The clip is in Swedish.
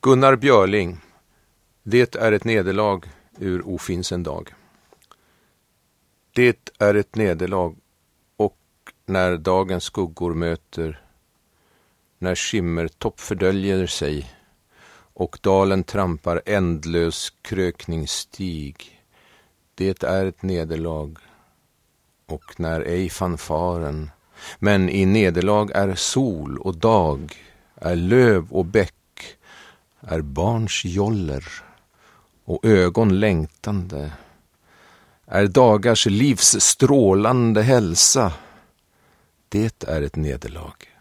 Gunnar Björling Det är ett nederlag ur Ofins en dag. Det är ett nederlag och när dagens skuggor möter när skimmertopp fördöljer sig och dalen trampar ändlös krökningsstig. Det är ett nederlag och när ej fanfaren men i nederlag är sol och dag, är löv och bäck, är barns joller och ögon längtande, är dagars livs strålande hälsa. Det är ett nederlag.